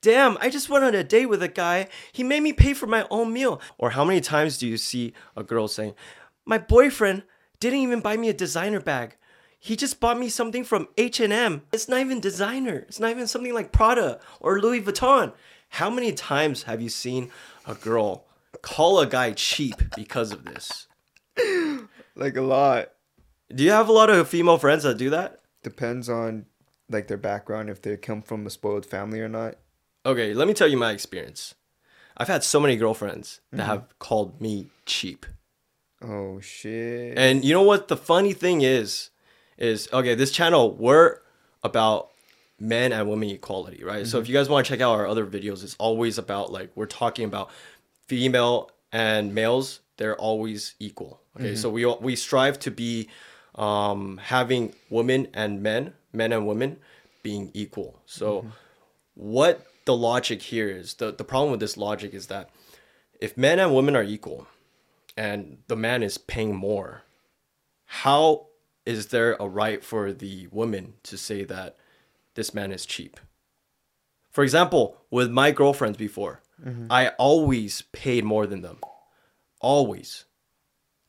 damn, I just went on a date with a guy. He made me pay for my own meal. Or how many times do you see a girl saying, my boyfriend didn't even buy me a designer bag. He just bought me something from H&M. It's not even designer. It's not even something like Prada or Louis Vuitton. How many times have you seen a girl call a guy cheap because of this? Like a lot. Do you have a lot of female friends that do that? Depends on like their background, if they come from a spoiled family or not. Okay, let me tell you my experience. I've had so many girlfriends that mm-hmm. have called me cheap. Oh shit. And you know what the funny thing is is okay, this channel we're about men and women equality, right? So if mm-hmm. you guys want to check out our other videos, it's always about like we're talking about female and males, they're always equal. Okay? Mm-hmm. So we we strive to be um having women and men, men and women being equal. So what the logic here is, the the problem with this logic is that if men and women are equal, and the man is paying more, how is there a right for the woman to say that this man is cheap? For example, with my girlfriends before, mm-hmm. I always paid more than them. Always.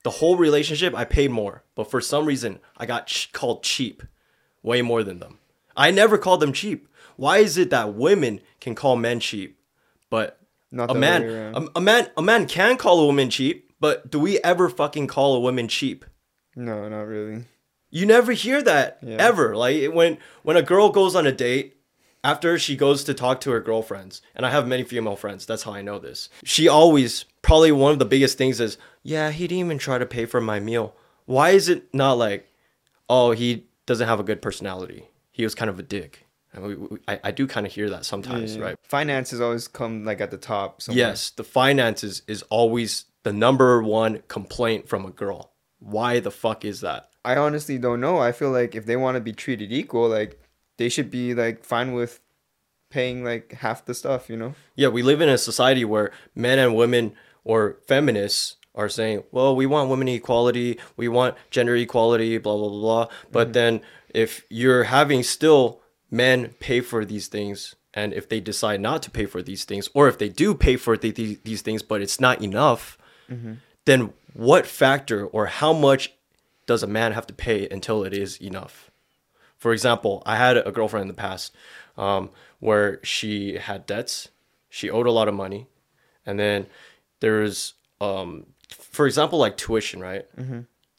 The whole relationship, I paid more. But for some reason, I got ch- called cheap way more than them. I never called them cheap. Why is it that women can call men cheap, but Not a man, other way around. a, a man, a man can call a woman cheap, but do we ever fucking call a woman cheap? no, not really. You never hear that Yeah. ever. Like when when a girl goes on a date, after she goes to talk to her girlfriends, and I have many female friends, that's how I know this. She always probably one of the biggest things is, yeah, he didn't even try to pay for my meal. Why is it not like, oh, he doesn't have a good personality. He was kind of a dick. And we, we, I, I do kind of hear that sometimes, Yeah. right? Finances always come like at the top. Somewhere. Yes, the finances is always the number one complaint from a girl. Why the fuck is that? I honestly don't know. I feel like if they want to be treated equal, like they should be like fine with paying like half the stuff, you know? Yeah, we live in a society where men and women or feminists are saying, well, we want women equality, we want gender equality, blah, blah, blah, blah. But mm-hmm. then if you're having still men pay for these things, and if they decide not to pay for these things, or if they do pay for the, the, these things, but it's not enough, then what factor or how much does a man have to pay until it is enough? For example, I had a girlfriend in the past um, where she had debts, she owed a lot of money, and then there's, um, for example, like tuition, right?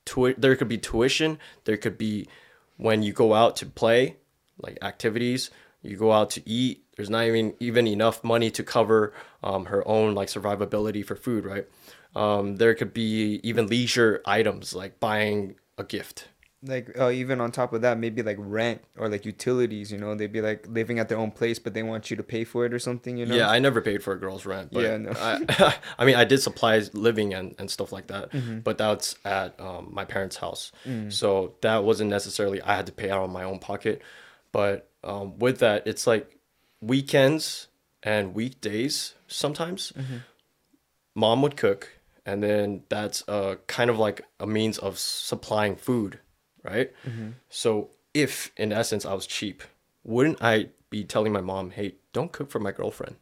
Tui- there could be tuition, there could be when you go out to play, like activities, you go out to eat. There's not even even enough money to cover um, her own like survivability for food, right? Um, there could be even leisure items like buying a gift, Like uh, even on top of that, maybe like rent or like utilities, you know? They'd be like living at their own place, but they want you to pay for it or something, you know? Yeah, I never paid for a girl's rent. But Yeah, no. I, I mean, I did supplies living and, and stuff like that, Mm-hmm. but that's at um, my parents' house. Mm. So that wasn't necessarily I had to pay out of my own pocket. But um, with that, it's like weekends and weekdays sometimes. Mm-hmm. Mom would cook, and then that's uh, kind of like a means of supplying food, right? Mm-hmm. So if in essence I was cheap, wouldn't I be telling my mom, "Hey, don't cook for my girlfriend,"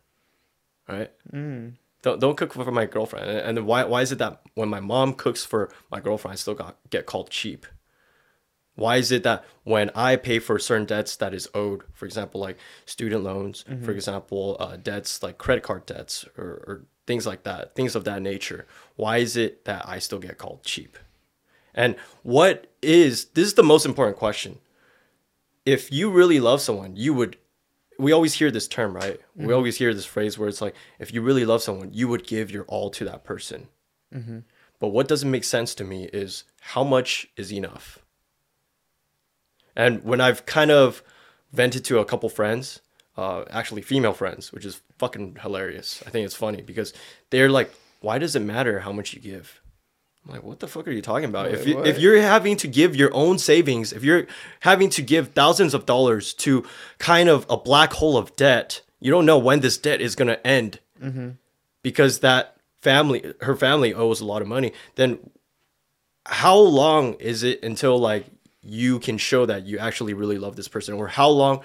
right? Mm. Don't don't cook for my girlfriend. And, and then why why is it that when my mom cooks for my girlfriend, I still got get called cheap? Why is it that when I pay for certain debts that is owed, for example, like student loans, mm-hmm. for example, uh, debts like credit card debts or, or things like that, things of that nature, why is it that I still get called cheap? And what is this is the most important question. If you really love someone, you would we always hear this term, right? We mm-hmm. always hear this phrase where it's like, if you really love someone, you would give your all to that person. Mm-hmm. But what doesn't make sense to me is how much is enough? And when I've kind of vented to a couple friends, uh, actually female friends, which is fucking hilarious. I think it's funny because they're like, why does it matter how much you give? I'm like, what the fuck are you talking about? if Wait, you, if you're having to give your own savings, if you're having to give thousands of dollars to kind of a black hole of debt, you don't know when this debt is gonna end, because that family, her family owes a lot of money. Then, how long is it until like you can show that you actually really love this person, or how long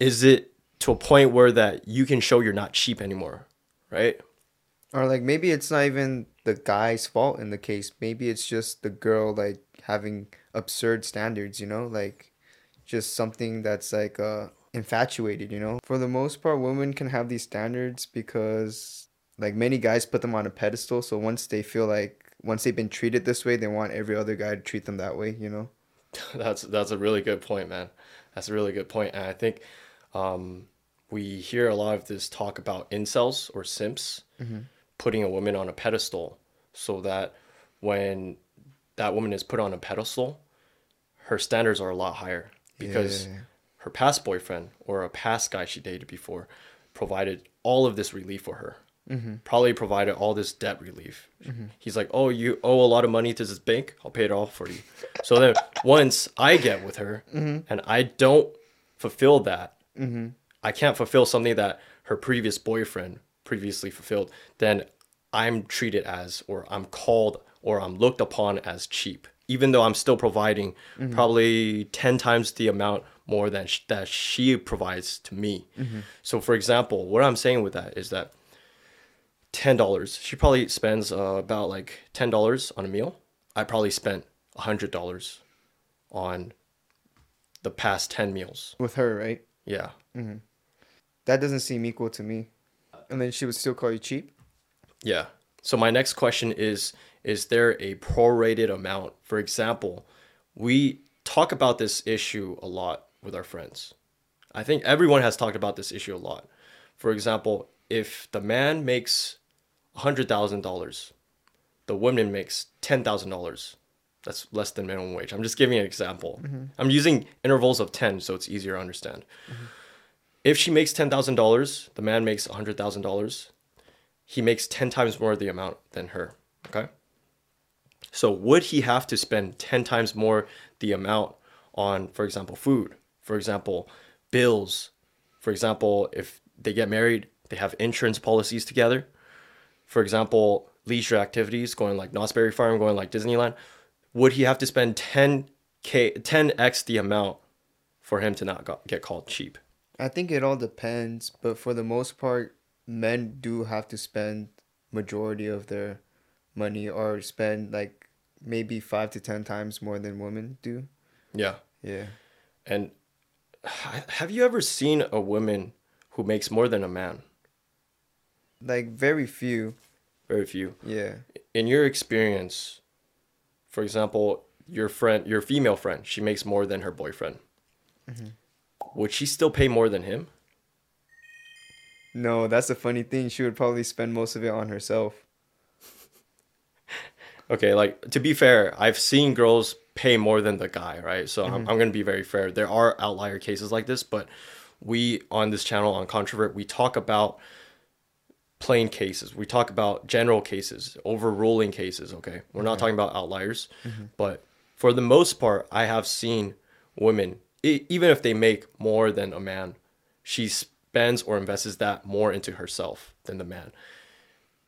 is it to a point where that you can show you're not cheap anymore, right? Or like maybe it's not even the guy's fault in the case. Maybe it's just the girl like having absurd standards, you know? Like just something that's like uh infatuated, you know? For the most part, women can have these standards because like many guys put them on a pedestal, so once they feel like once they've been treated this way, they want every other guy to treat them that way, you know? That's that's a really good point, man. That's a really good point, and I think um, we hear a lot of this talk about incels or simps putting a woman on a pedestal, so that when that woman is put on a pedestal, her standards are a lot higher because Yeah. her past boyfriend or a past guy she dated before provided all of this relief for her. Mm-hmm. Probably provided all this debt relief. Mm-hmm. He's like, "Oh, you owe a lot of money to this bank. I'll pay it all for you." So then, once I get with her mm-hmm. and I don't fulfill that, I can't fulfill something that her previous boyfriend previously fulfilled. Then I'm treated as, or I'm called, or I'm looked upon as cheap, even though I'm still providing probably ten times the amount more than sh- that she provides to me. So, for example, what I'm saying with that is that ten dollars. She probably spends uh, about like ten dollars on a meal. I probably spent hundred dollars on the past ten meals. With her, right? Yeah, That doesn't seem equal to me. And then she would still call you cheap? yeah. So my next question is: Is there a prorated amount? For example, we talk about this issue a lot with our friends. I think everyone has talked about this issue a lot. For example, if the man makes hundred thousand dollars, the woman makes ten thousand dollars. That's less than minimum wage. I'm just giving an example. Mm-hmm. I'm using intervals of ten, so it's easier to understand. Mm-hmm. If she makes ten thousand dollars, the man makes hundred thousand dollars. He makes ten times more the amount than her. Okay. So would he have to spend ten times more the amount on, for example, food? For example, bills. For example, if they get married, they have insurance policies together. For example, leisure activities, going like Knott's Berry Farm, going like Disneyland. Would he have to spend 10k, 10x the amount for him to not get called cheap? I think it all depends, but for the most part, men do have to spend majority of their money or spend like maybe five to ten times more than women do. Yeah. Yeah. And have you ever seen a woman who makes more than a man? Like very few. Very few. Yeah. In your experience, for example, your friend, your female friend, she makes more than her boyfriend. Mm-hmm. Would she still pay more than him? No, that's the funny thing. She would probably spend most of it on herself. Okay, like to be fair, I've seen girls pay more than the guy, right? So I'm, mm-hmm. I'm gonna be very fair. There are outlier cases like this, but we on this channel on Controvert, we talk about plain cases. We talk about general cases, overruling cases. Okay, we're not talking about outliers, mm-hmm. but for the most part, I have seen women, e- even if they make more than a man, she spends or invests that more into herself than the man.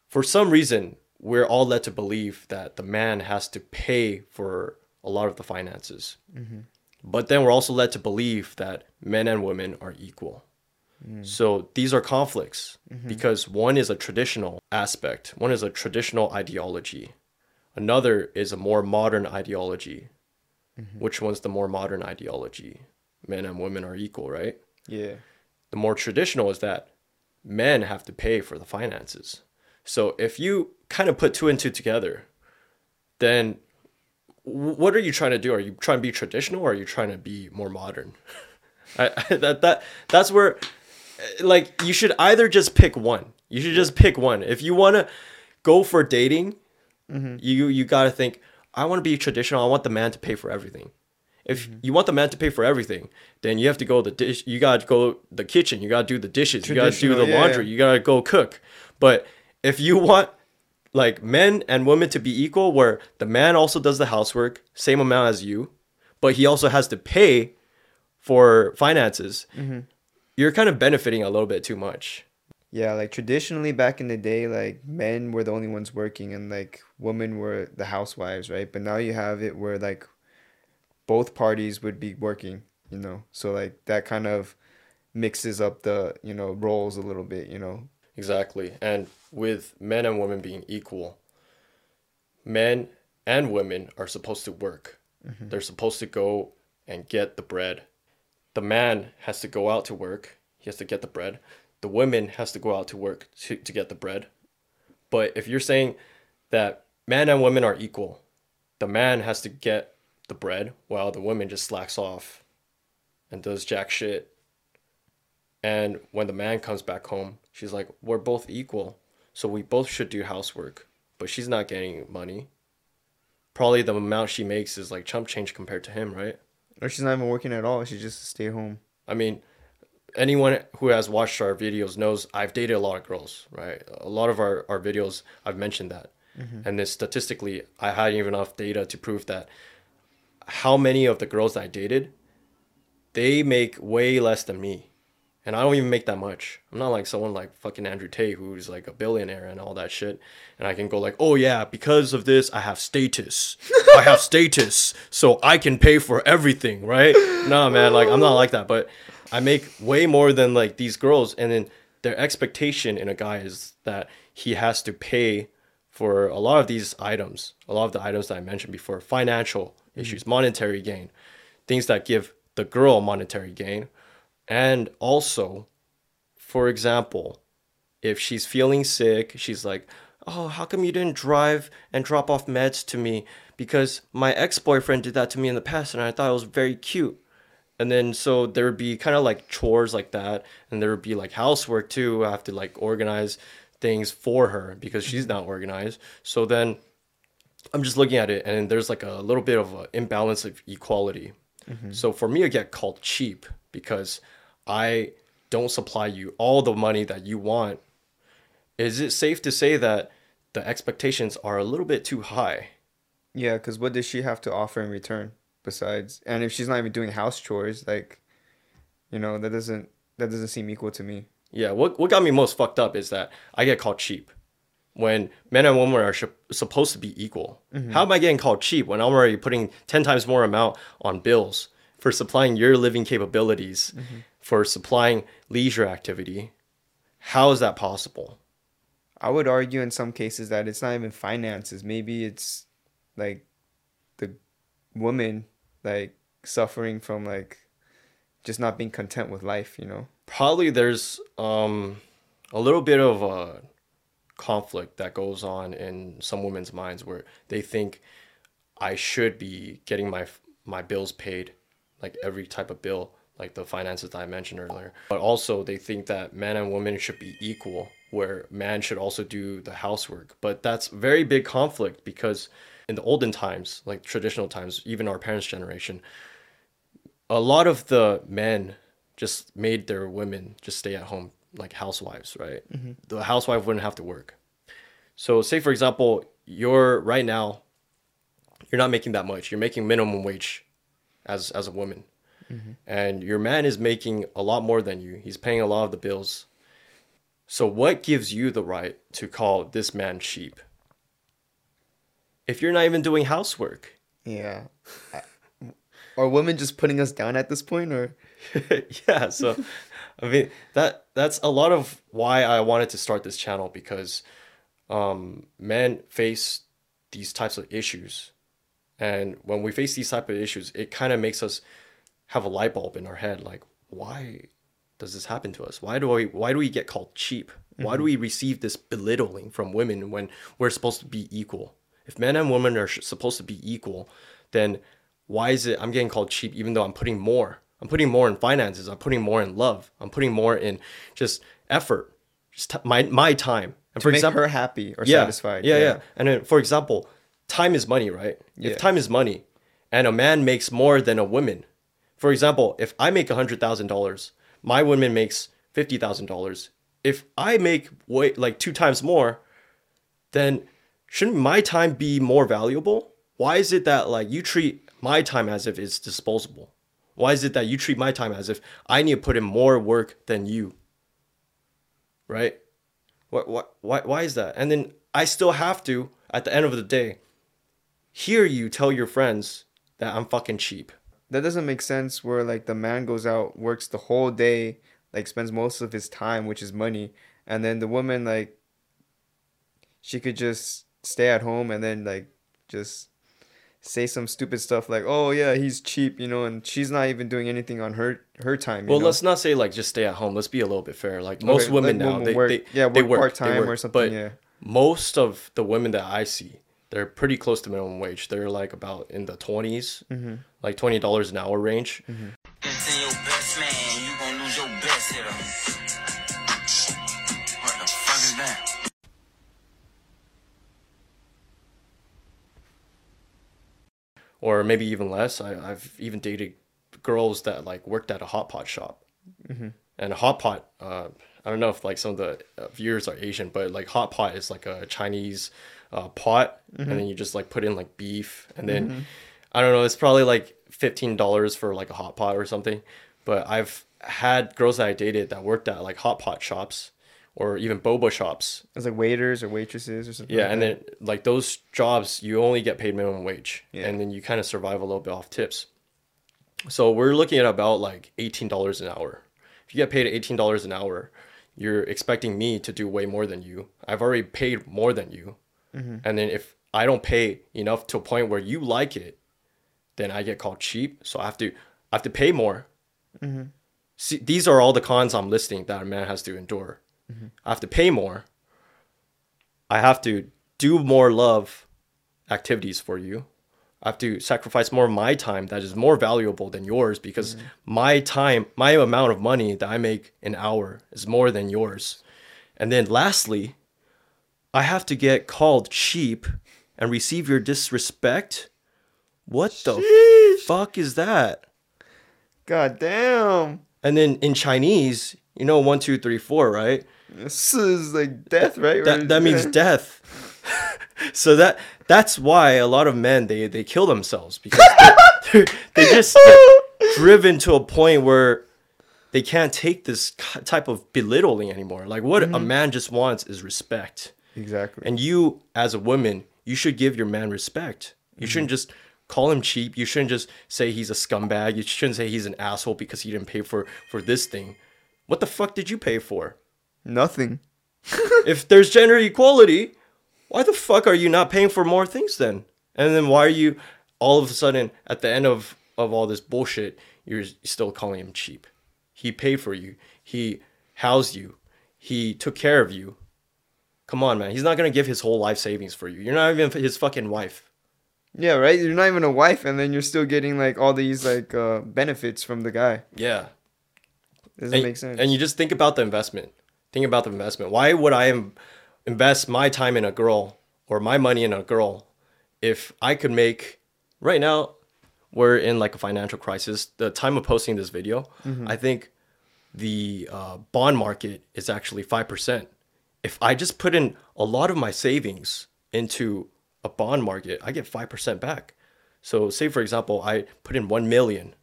For some reason we're all led to believe that the man has to pay for a lot of the finances. Mm-hmm. But then we're also led to believe that men and women are equal Mm. so these are conflicts mm-hmm. because one is a traditional aspect one is a traditional ideology another is a more modern ideology mm-hmm. which one's the more modern ideology men and women are equal right Yeah. the more traditional is that men have to pay for the finances. So if you kind of put two and two together, then what are you trying to do? Are you trying to be traditional or are you trying to be more modern? I, I, that that that's where like you should either just pick one. You should just pick one. If you want to go for dating, you you got to think I want to be traditional. I want the man to pay for everything. If you want the man to pay for everything, then you have to go the dish. You gotta go the kitchen. You gotta do the dishes. You gotta do the yeah. laundry. You gotta go cook. But if you want like men and women to be equal, where the man also does the housework, same amount as you, but he also has to pay for finances, Mm-hmm. You're kind of benefiting a little bit too much. Yeah, like traditionally back in the day, like men were the only ones working and like women were the housewives, right? But now you have it where like both parties would be working, you know. So like that kind of mixes up the you know roles a little bit. You know. Exactly. And with men and women being equal, men and women are supposed to work. Mm-hmm. They're supposed to go and get the bread. The man has to go out to work. He has to get the bread. The woman has to go out to work to, to get the bread. But if you're saying that men and women are equal, the man has to get the bread while the woman just slacks off and does jack shit. And when the man comes back home, she's like, We're both equal. So we both should do housework. But she's not getting money. Probably the amount she makes is like chump change compared to him, right? Or she's not even working at all. She's just stay home. I mean, anyone who has watched our videos knows I've dated a lot of girls, right? A lot of our, our videos, I've mentioned that. Mm-hmm. And then statistically, I had even enough data to prove that how many of the girls I dated, they make way less than me. And I don't even make that much. I'm not like someone like fucking Andrew Tate who's like a billionaire and all that shit. And I can go like, oh yeah, because of this, I have status. I have status, so I can pay for everything, right? No, man, like I'm not like that. But I make way more than like these girls, and then their expectation in a guy is that he has to pay for a lot of these items, a lot of the items that I mentioned before, financial mm-hmm. issues, monetary gain, things that give the girl monetary gain. And also, for example, if she's feeling sick, she's like, Oh, how come you didn't drive and drop off meds to me? Because my ex boyfriend did that to me in the past and I thought it was very cute. And then so there would be kind of like chores like that, and there would be like housework too. I have to like organize things for her because she's not organized. So then I'm just looking at it, and there's like a little bit of an imbalance of equality. Mm-hmm. So for me, I get called cheap because I don't supply you all the money that you want. Is it safe to say that the expectations are a little bit too high? Yeah, because what does she have to offer in return besides? And if she's not even doing house chores, like, you know, that doesn't that doesn't seem equal to me. Yeah, what what got me most fucked up is that I get called cheap when men and women are sh- supposed to be equal. Mm-hmm. How am I getting called cheap when I'm already putting 10 times more amount on bills for supplying your living capabilities, for supplying leisure activity? How is that possible? I would argue in some cases that it's not even finances. Maybe it's like the woman like suffering from like just not being content with life, you know. Probably there's um, a little bit of a conflict that goes on in some women's minds where they think I should be getting my my bills paid, like every type of bill, like the finances that I mentioned earlier. But also they think that men and women should be equal, where man should also do the housework. But that's very big conflict because in the olden times, like traditional times, even our parents' generation, a lot of the men just made their women just stay at home like housewives, right? Mm-hmm. The housewife wouldn't have to work. So say for example, you're right now you're not making that much. You're making minimum wage as as a woman. And your man is making a lot more than you. He's paying a lot of the bills. So what gives you the right to call this man cheap? If you're not even doing housework. Yeah. Are women just putting us down at this point or yeah so i mean that that's a lot of why i wanted to start this channel because um men face these types of issues and when we face these type of issues it kind of makes us have a light bulb in our head like why does this happen to us why do we why do we get called cheap why do mm-hmm. we receive this belittling from women when we're supposed to be equal if men and women are sh- supposed to be equal then why is it I'm getting called cheap even though I'm putting more? I'm putting more in finances. I'm putting more in love. I'm putting more in just effort, just t- my my time. And to make her happy or yeah, satisfied? Yeah, yeah, And then, for example, time is money, right? Yeah. If time is money, and a man makes more than a woman, for example, if I make a hundred thousand dollars, my woman makes fifty thousand dollars. If I make way like two times more, then shouldn't my time be more valuable? Why is it that like you treat my time as if it's disposable? Why is it that you treat my time as if I need to put in more work than you? Right? What what why why is that? And then I still have to at the end of the day hear you tell your friends that I'm fucking cheap. That doesn't make sense where like the man goes out, works the whole day, like spends most of his time, which is money, and then the woman like she could just stay at home and then like just say some stupid stuff like, "Oh yeah, he's cheap," you know, and she's not even doing anything on her her time. You Well, know? let's not say like just stay at home. Let's be a little bit fair. Like most Okay, women now, women they, work- they yeah, they work work part-time or something, But yeah. most of the women that I see, they're pretty close to minimum wage. They're like about in the 20s Mm-hmm. like twenty dollars an hour range. Into your best man, you gon' lose your best hitter. What the fuck is that? or maybe even less. I, I've even dated girls that like worked at a hot pot shop, and hot pot. Uh, I don't know if like some of the uh, viewers are Asian, but like hot pot is like a Chinese uh, pot, and then you just like put in like beef, and then I don't know. It's probably like fifteen dollars for like a hot pot or something. But I've had girls that I dated that worked at like hot pot shops or even boba shops It's like waiters or waitresses or something. yeah, like and then like those jobs, you only get paid minimum wage, Yeah. and then you kind of survive a little bit off tips. So we're looking at about like eighteen dollars an hour. You get paid eighteen dollars an hour, you're expecting me to do way more than you. I've already paid more than you, Mm-hmm. and then if I don't pay enough to a point where you like it, then I get called cheap. So I have to I have to pay more. Mm-hmm. See, these are all the cons I'm listing that a man has to endure. Mm-hmm. I have to pay more. I have to do more love activities for you. I have to sacrifice more of my time that is more valuable than yours because mm. my time, my amount of money that I make an hour is more than yours. And then lastly, I have to get called cheap and receive your disrespect. What the fuck is that? God damn. And then in Chinese, you know, one, two, three, four, right? This is like death, right? That that means death. so that that's why a lot of men they they kill themselves because they they just driven to a point where they can't take this type of belittling anymore. Like what a mm-hmm. man just wants is respect. Exactly. And you, as a woman, you should give your man respect. You shouldn't mm-hmm. just call him cheap. You shouldn't just say he's a scumbag. You shouldn't say he's an asshole because he didn't pay for for this thing. What the fuck did you pay for? Nothing. if there's gender equality, why the fuck are you not paying for more things then? And then why are you all of a sudden at the end of of all this bullshit, you're still calling him cheap? He paid for you. He housed you. He took care of you. Come on, man. He's not gonna give his whole life savings for you. You're not even his fucking wife. Yeah, right. You're not even a wife, and then you're still getting like all these like uh, benefits from the guy. Yeah. Doesn't and, make sense. And you just think about the investment. Think about the investment. Why would I im- invest my time in a girl or my money in a girl if I could make right now we're in like a financial crisis. The time of posting this video, I think the uh, bond market is actually 5%. If I just put in a lot of my savings into a bond market, I get 5% back. So say for example, I put in 1 million.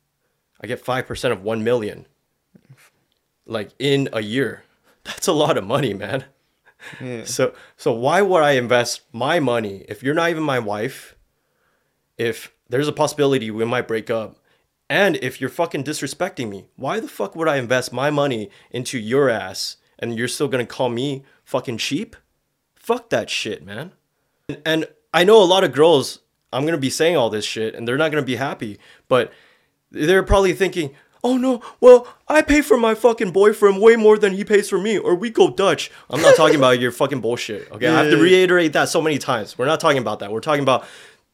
I get 5% of 1 million like in a year. That's a lot of money, man. So so why would I invest my money if you're not even my wife? If there's a possibility we might break up, and if you're fucking disrespecting me, why the fuck would I invest my money into your ass and you're still gonna call me fucking cheap? Fuck that shit, man. And, and I know a lot of girls. I'm gonna be saying all this shit, and they're not gonna be happy. But they're probably thinking, "Oh no, well I pay for my fucking boyfriend way more than he pays for me, or we go Dutch." I'm not talking about your fucking bullshit. Okay, I have to reiterate that so many times. We're not talking about that. We're talking about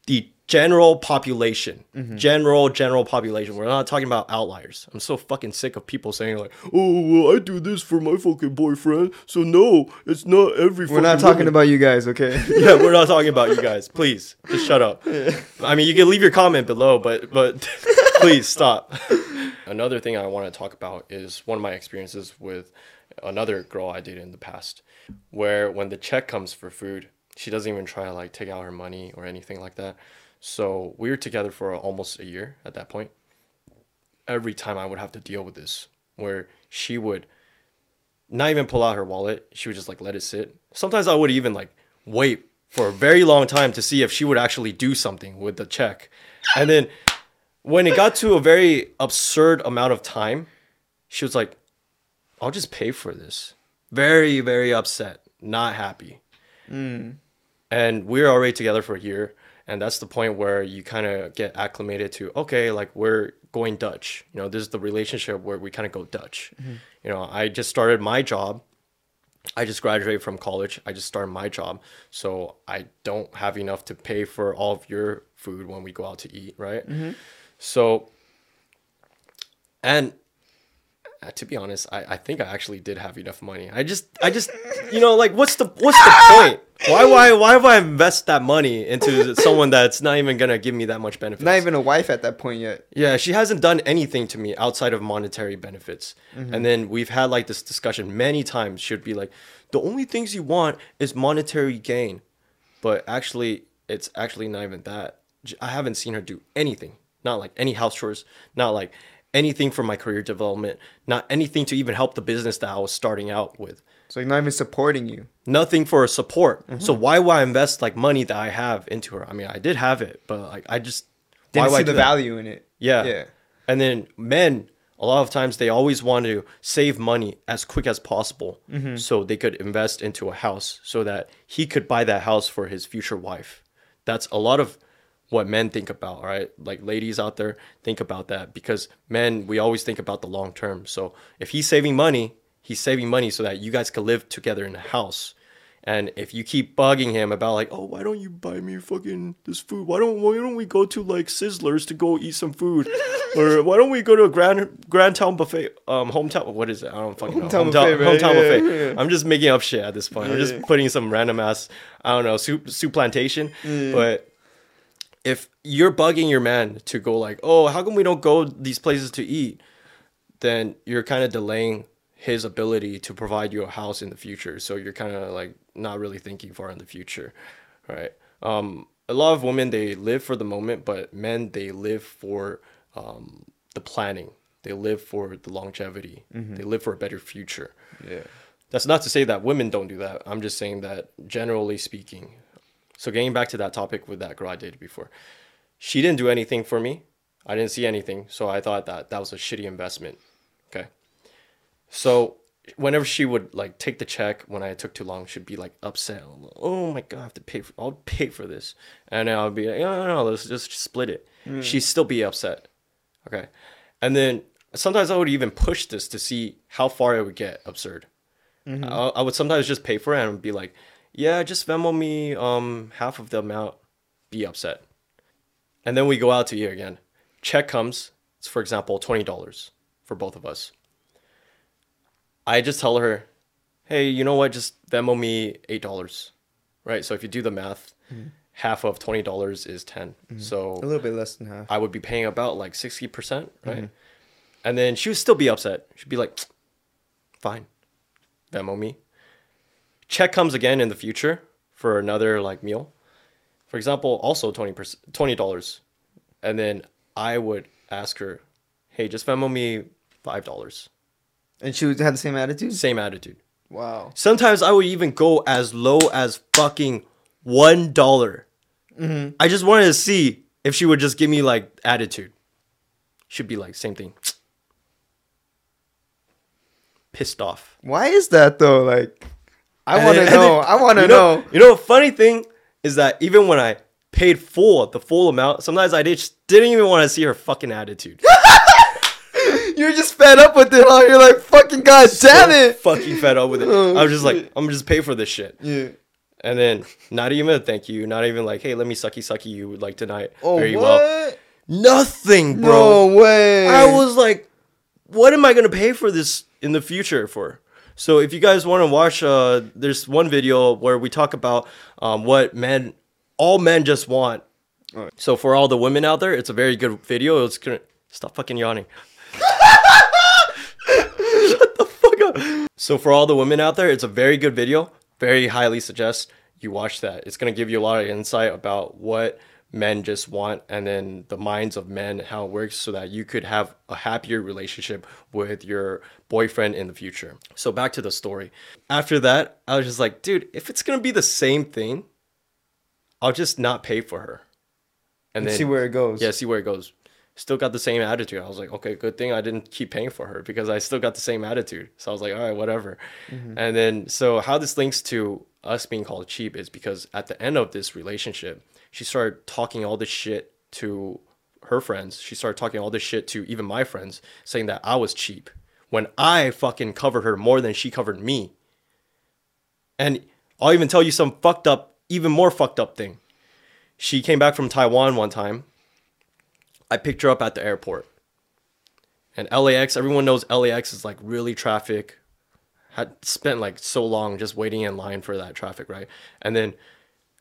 the general population, mm-hmm. general general population. We're not talking about outliers. I'm so fucking sick of people saying like, "Oh, well, I do this for my fucking boyfriend, so no, it's not every." We're not talking woman." about you guys, okay? yeah, we're not talking about you guys. Please, just shut up. I mean, you can leave your comment below, but but please stop. Another thing I want to talk about is one of my experiences with another girl I dated in the past, where when the check comes for food, she doesn't even try to like take out her money or anything like that. So we were together for almost a year at that point. Every time I would have to deal with this, where she would not even pull out her wallet. She would just like let it sit. Sometimes I would even like wait for a very long time to see if she would actually do something with the check. And then when it got to a very absurd amount of time, she was like, I'll just pay for this. Very, very upset, not happy. Hmm. And we're already together for a year. And that's the point where you kind of get acclimated to, okay, like we're going Dutch. You know, this is the relationship where we kind of go Dutch. Mm-hmm. You know, I just started my job. I just graduated from college. I just started my job. So I don't have enough to pay for all of your food when we go out to eat, right? Mm-hmm. So, and uh, to be honest, I, I think I actually did have enough money. I just, I just, you know, like, what's the, what's the point? Why, why, why would I invest that money into someone that's not even gonna give me that much benefit? Not even a wife at that point yet. Yeah, she hasn't done anything to me outside of monetary benefits. And then we've had like this discussion many times. She'd be like, the only things you want is monetary gain. But actually, it's actually not even that. I haven't seen her do anything. Not like any house chores, not like anything for my career development, not anything to even help the business that I was starting out with. So not even supporting you. Nothing for support. Mm-hmm. So why would I invest like money that I have into her? I mean, I did have it, but like I just Didn't see the that? value in it. Yeah. Yeah. And then men, a lot of times they always want to save money as quick as possible mm-hmm. so they could invest into a house so that he could buy that house for his future wife. That's a lot of what men think about, right? Like ladies out there think about that because men, we always think about the long term. So if he's saving money, he's saving money so that you guys can live together in a house. And if you keep bugging him about like, oh, why don't you buy me fucking this food? Why don't why don't we go to like Sizzlers to go eat some food, or why don't we go to a grand Grand Town buffet? Um, hometown. What is it? I don't fucking know. Hometown buffet, right? hometown Yeah, buffet. yeah. I'm just making up shit at this point. I'm just putting some random ass. I don't know soup soup plantation, but if you're bugging your man to go like, oh, how come we don't go these places to eat? Then you're kind of delaying his ability to provide you a house in the future. So you're kind of like not really thinking far in the future, right? Um, a lot of women they live for the moment, but men they live for um, the planning. They live for the longevity. They live for a better future. Yeah. That's not to say that women don't do that. I'm just saying that generally speaking. So getting back to that topic with that girl I dated before, she didn't do anything for me. I didn't see anything, so I thought that that was a shitty investment. Okay. So whenever she would like take the check when I took too long, she'd be like upset. Oh my god, I have to pay for. I'll pay for this, and I'll be like, no, no, no, let's just split it. Mm. She'd still be upset. Okay, and then sometimes I would even push this to see how far it would get absurd. Mm-hmm. I, I would sometimes just pay for it and be like, yeah, just Venmo me um half of the amount. Be upset, and then we go out to eat again. Check comes. It's for example twenty dollars for both of us. I just tell her, hey, you know what? Just Venmo me eight dollars, right? So if you do the math, mm-hmm. half of twenty dollars is 10 mm-hmm. So A little bit less than half. I would be paying about like 60%, right? Mm-hmm. And then she would still be upset. She'd be like, fine, Venmo me. Check comes again in the future for another like meal. For example, also 20%, $20. And then I would ask her, hey, just Venmo me $5. And she would have the same attitude? Same attitude. Wow. Sometimes I would even go as low as fucking one mm-hmm. I just wanted to see if she would just give me like attitude. Should be like same thing. Pissed off. Why is that though? Like I want to know. I want to you know. You know, funny thing is that even when I paid full the full amount, sometimes I did, didn't even want to see her fucking attitude. You're just fed up with it, huh? You're like, fucking god damn it. Fucking fed up with it. Oh, I was just like. I'm just pay for this shit. Yeah. And then not even a thank you, not even like, hey, let me sucky sucky you like tonight. Oh, very what? well. Nothing, bro. No way. I was like, what am I gonna pay for this in the future for? So if you guys want to watch, uh, there's one video where we talk about um, what men, all men just want. So for all the women out there, it's a very good video. It's gonna stop fucking yawning. Shut the fuck up. So for all the women out there, it's a very good video. Very highly suggest you watch that. It's gonna give you a lot of insight about what men just want and then the minds of men, how it works, so that you could have a happier relationship with your boyfriend in the future. So back to the story. After that, I was just like, dude, if it's gonna be the same thing, I'll just not pay for her. And then see where it goes. Yeah, see where it goes. still got the same attitude. I was like, okay, good thing I didn't keep paying for her because I still got the same attitude. So I was like, all right, whatever. Mm-hmm. And then, so how this links to us being called cheap is because at the end of this relationship, she started talking all this shit to her friends. She started talking all this shit to even my friends, saying that I was cheap when I fucking covered her more than she covered me. And I'll even tell you some fucked up, even more fucked up thing. She came back from Taiwan one time. I picked her up at the airport. And LAX, everyone knows LAX is like really traffic. Had spent like so long just waiting in line for that traffic, right? And then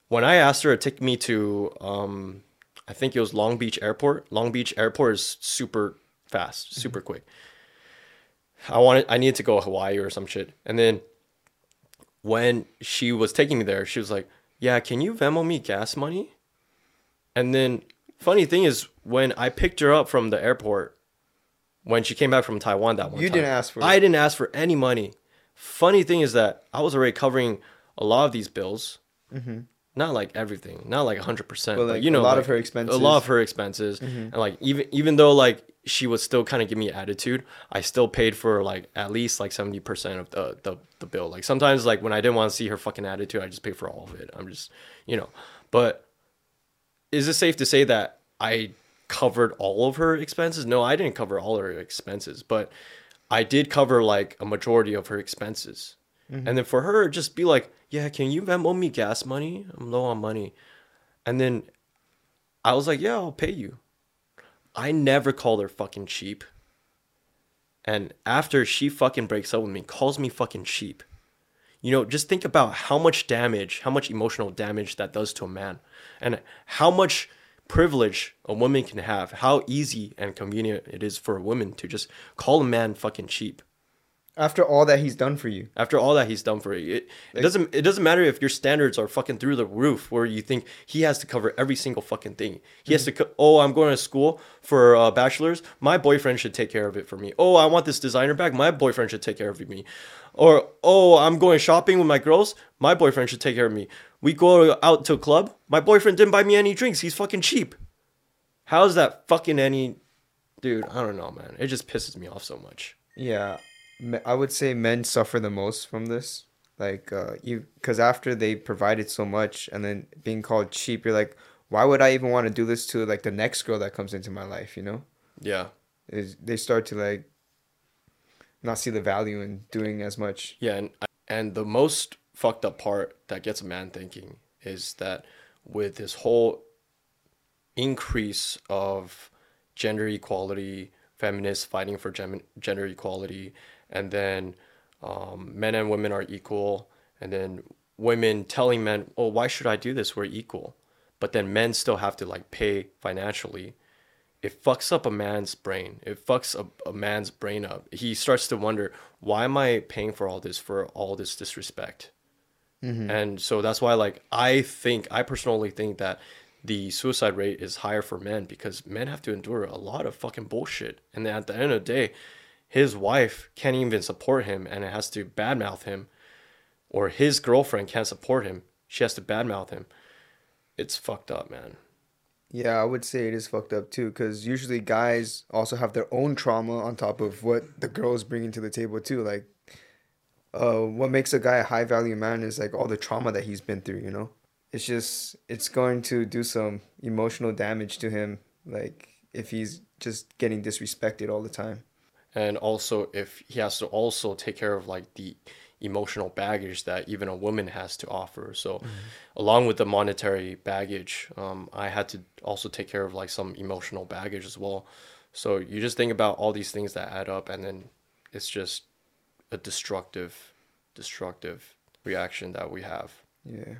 when I asked her to take me to, um, I think it was Long Beach Airport. Long Beach Airport is super fast, super quick. I wanted, I needed to go to Hawaii or some shit. And then when she was taking me there, she was like, "Yeah, can you Venmo me gas money?" And then funny thing is, when I picked her up from the airport, when she came back from Taiwan that one You time, didn't ask for I it. didn't ask for any money. Funny thing is that I was already covering a lot of these bills. Mm-hmm. Not like everything, not like hundred percent, But, but like, you know, a lot like, of her expenses. a lot of her expenses, mm-hmm. and like even even though like she would still kind of give me attitude, I still paid for like at least like seventy percent of the, the the bill. Like sometimes like when I didn't want to see her fucking attitude, I just pay for all of it. I'm just you know, but is it safe to say that I covered all of her expenses? No, I didn't cover all her expenses, but I did cover like a majority of her expenses. Mm-hmm. And then for her, just be like, yeah, can you Venmo me gas money? I'm low on money. And then I was like, yeah, I'll pay you. I never called her fucking cheap. And after she fucking breaks up with me, calls me fucking cheap. You know, just think about how much damage, how much emotional damage that does to a man, and how much privilege a woman can have, how easy and convenient it is for a woman to just call a man fucking cheap After all that he's done for you. after all that he's done for you. It, it doesn't it doesn't matter if your standards are fucking through the roof where you think he has to cover every single fucking thing. He has to co- oh, I'm going to school for uh, bachelor's. My boyfriend should take care of it for me. Oh, I want this designer bag. My boyfriend should take care of me. Or oh, I'm going shopping with my girls. My boyfriend should take care of me. We go out to a club. My boyfriend didn't buy me any drinks. He's fucking cheap. How's that fucking any dude, I don't know, man. It just pisses me off so much. Yeah, I would say men suffer the most from this. Like, uh, you, because after they provided so much and then being called cheap, you're like, why would I even want to do this to like the next girl that comes into my life? You know, Yeah. is they start to like not see the value in doing as much. Yeah, and and the most fucked up part that gets a man thinking is that with this whole increase of gender equality, feminists fighting for gem- gender equality, and then um, men and women are equal, and then women telling men, "Oh, why should I do this? We're equal," but then men still have to like pay financially it fucks up a man's brain. It fucks a, a man's brain up. He starts to wonder, why am I paying for all this for all this disrespect? Mm-hmm. And so that's why, like, I think, I personally think that the suicide rate is higher for men because men have to endure a lot of fucking bullshit. And then at the end of the day, his wife can't even support him and it has to badmouth him, or his girlfriend can't support him. She has to badmouth him. It's fucked up, man. Yeah, I would say it is fucked up too, because usually guys also have their own trauma on top of what the girls bringing to the table too. Like, uh, what makes a guy a high value man is like all the trauma that he's been through. You know, it's just it's going to do some emotional damage to him. Like if he's just getting disrespected all the time. and also if he has to also take care of like the emotional baggage that even a woman has to offer so along with the monetary baggage um, i had to also take care of like some emotional baggage as well so you just think about all these things that add up and then it's just a destructive destructive reaction that we have Yeah.